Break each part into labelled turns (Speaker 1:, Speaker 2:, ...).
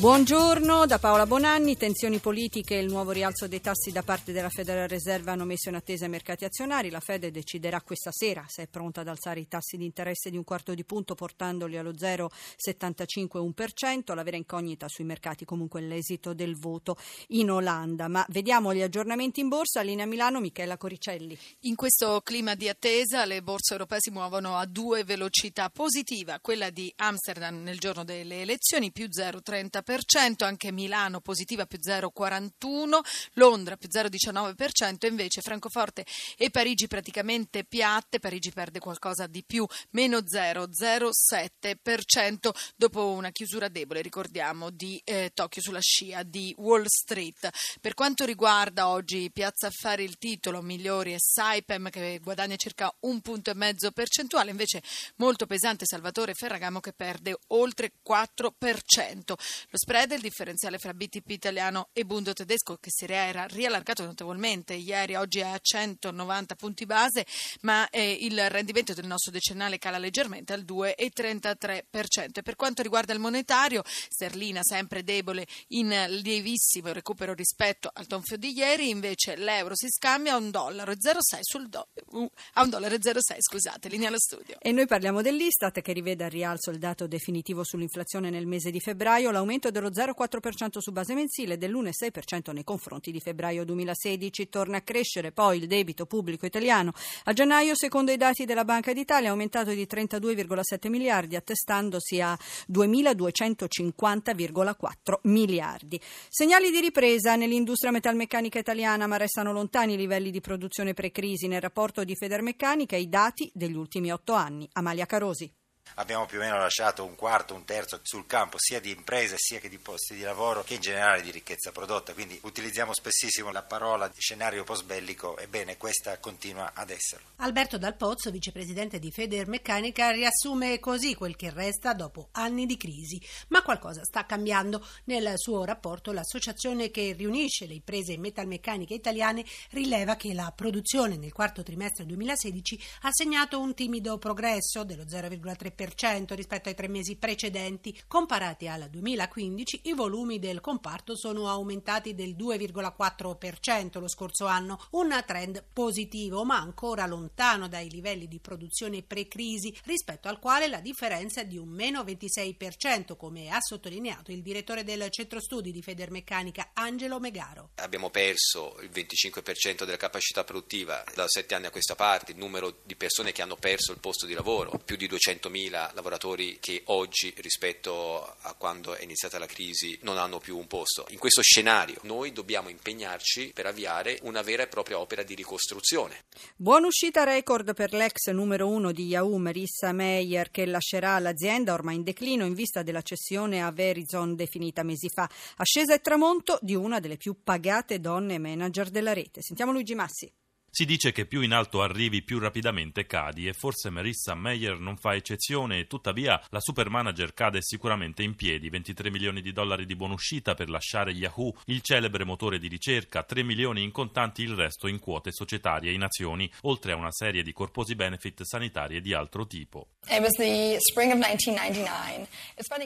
Speaker 1: Buongiorno da Paola Bonanni. Tensioni politiche e il nuovo rialzo dei tassi da parte della Federal Reserve hanno messo in attesa i mercati azionari. La Fede deciderà questa sera se è pronta ad alzare i tassi di interesse di un quarto di punto portandoli allo 0,75-1%. La vera incognita sui mercati comunque è l'esito del voto in Olanda. Ma vediamo gli aggiornamenti in borsa. Linea Milano, Michela Coricelli.
Speaker 2: In questo clima di attesa le borse europee si muovono a due velocità positiva, quella di Amsterdam nel giorno delle elezioni più 0,30% anche Milano positiva più 0,41%, Londra più 0,19% e invece Francoforte e Parigi praticamente piatte, Parigi perde qualcosa di più, meno 0,07% dopo una chiusura debole, ricordiamo, di eh, Tokyo sulla scia di Wall Street. Per quanto riguarda oggi Piazza Affari il titolo migliori è Saipem che guadagna circa un punto e mezzo percentuale, invece molto pesante Salvatore Ferragamo che perde oltre 4%. Lo spread, il differenziale fra BTP italiano e Bundo tedesco che si era riallargato notevolmente ieri, oggi è a 190 punti base, ma eh, il rendimento del nostro decennale cala leggermente al 2,33%. E per quanto riguarda il monetario, sterlina sempre debole in lievissimo recupero rispetto al tonfio di ieri, invece l'euro si scambia a un dollaro 0,6 sul do- uh, dollaro e 0,6, scusate, linea allo studio.
Speaker 1: E noi parliamo dell'Istat che rivede al rialzo il dato definitivo sull'inflazione nel mese di febbraio, l'aumento dello 0,4% su base mensile e dell'1,6% nei confronti di febbraio 2016. Torna a crescere poi il debito pubblico italiano. A gennaio, secondo i dati della Banca d'Italia, è aumentato di 32,7 miliardi, attestandosi a 2.250,4 miliardi. Segnali di ripresa nell'industria metalmeccanica italiana, ma restano lontani i livelli di produzione pre-crisi nel rapporto di Federmeccanica i dati degli ultimi otto anni. Amalia Carosi
Speaker 3: abbiamo più o meno lasciato un quarto, un terzo sul campo sia di imprese sia che di posti di lavoro che in generale di ricchezza prodotta, quindi utilizziamo spessissimo la parola scenario post-bellico, ebbene questa continua ad esserlo.
Speaker 4: Alberto Dal Pozzo, vicepresidente di Federmeccanica, riassume così quel che resta dopo anni di crisi, ma qualcosa sta cambiando. Nel suo rapporto l'associazione che riunisce le imprese metalmeccaniche italiane rileva che la produzione nel quarto trimestre 2016 ha segnato un timido progresso dello 0,3% rispetto ai tre mesi precedenti. Comparati al 2015, i volumi del comparto sono aumentati del 2,4% lo scorso anno, un trend positivo ma ancora lontano dai livelli di produzione pre-crisi, rispetto al quale la differenza è di un meno 26%, come ha sottolineato il direttore del centro studi di Federmeccanica Angelo Megaro.
Speaker 5: Abbiamo perso il 25% della capacità produttiva da sette anni a questa parte, il numero di persone che hanno perso il posto di lavoro, più di 200.000 3.000 lavoratori che oggi rispetto a quando è iniziata la crisi non hanno più un posto. In questo scenario noi dobbiamo impegnarci per avviare una vera e propria opera di ricostruzione.
Speaker 1: Buona uscita record per l'ex numero uno di Yahoo, Marissa Meyer, che lascerà l'azienda ormai in declino in vista della cessione a Verizon definita mesi fa. Ascesa e tramonto di una delle più pagate donne manager della rete. Sentiamo Luigi Massi.
Speaker 6: Si dice che più in alto arrivi, più rapidamente cadi e forse Marissa Meyer non fa eccezione e tuttavia la supermanager cade sicuramente in piedi. 23 milioni di dollari di buonuscita per lasciare Yahoo, il celebre motore di ricerca, 3 milioni in contanti, il resto in quote societarie in azioni, oltre a una serie di corposi benefit sanitari e di altro tipo.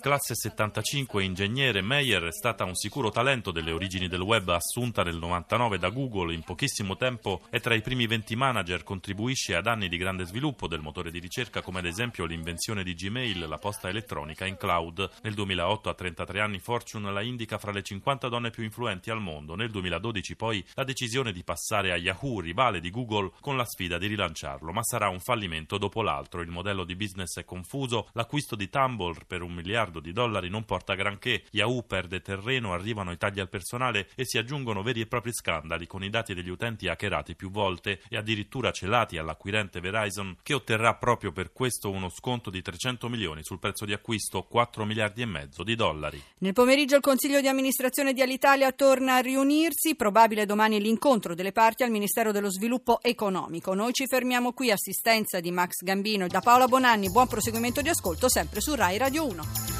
Speaker 6: Classe 75 ingegnere, Meyer è stata un sicuro talento delle origini del web assunta nel 99 da Google in pochissimo tempo è tra i primi 20 manager, contribuisce ad anni di grande sviluppo del motore di ricerca come ad esempio l'invenzione di Gmail, la posta elettronica in cloud. Nel 2008 a 33 anni Fortune la indica fra le 50 donne più influenti al mondo. Nel 2012 poi la decisione di passare a Yahoo, rivale di Google, con la sfida di rilanciarlo, ma sarà un fallimento dopo l'altro. Il modello di business è confuso, l'acquisto di Tumblr per un miliardo di dollari non porta granché, Yahoo perde terreno, arrivano i tagli al personale e si aggiungono veri e propri scandali con i dati degli utenti hackerati più volte e addirittura celati all'acquirente Verizon che otterrà proprio per questo uno sconto di 300 milioni sul prezzo di acquisto 4 miliardi e mezzo di dollari.
Speaker 1: Nel pomeriggio il Consiglio di amministrazione di Alitalia torna a riunirsi, probabile domani l'incontro delle parti al Ministero dello Sviluppo Economico. Noi ci fermiamo qui, assistenza di Max Gambino e da Paola Bonanni, buon proseguimento di ascolto sempre su Rai Radio 1.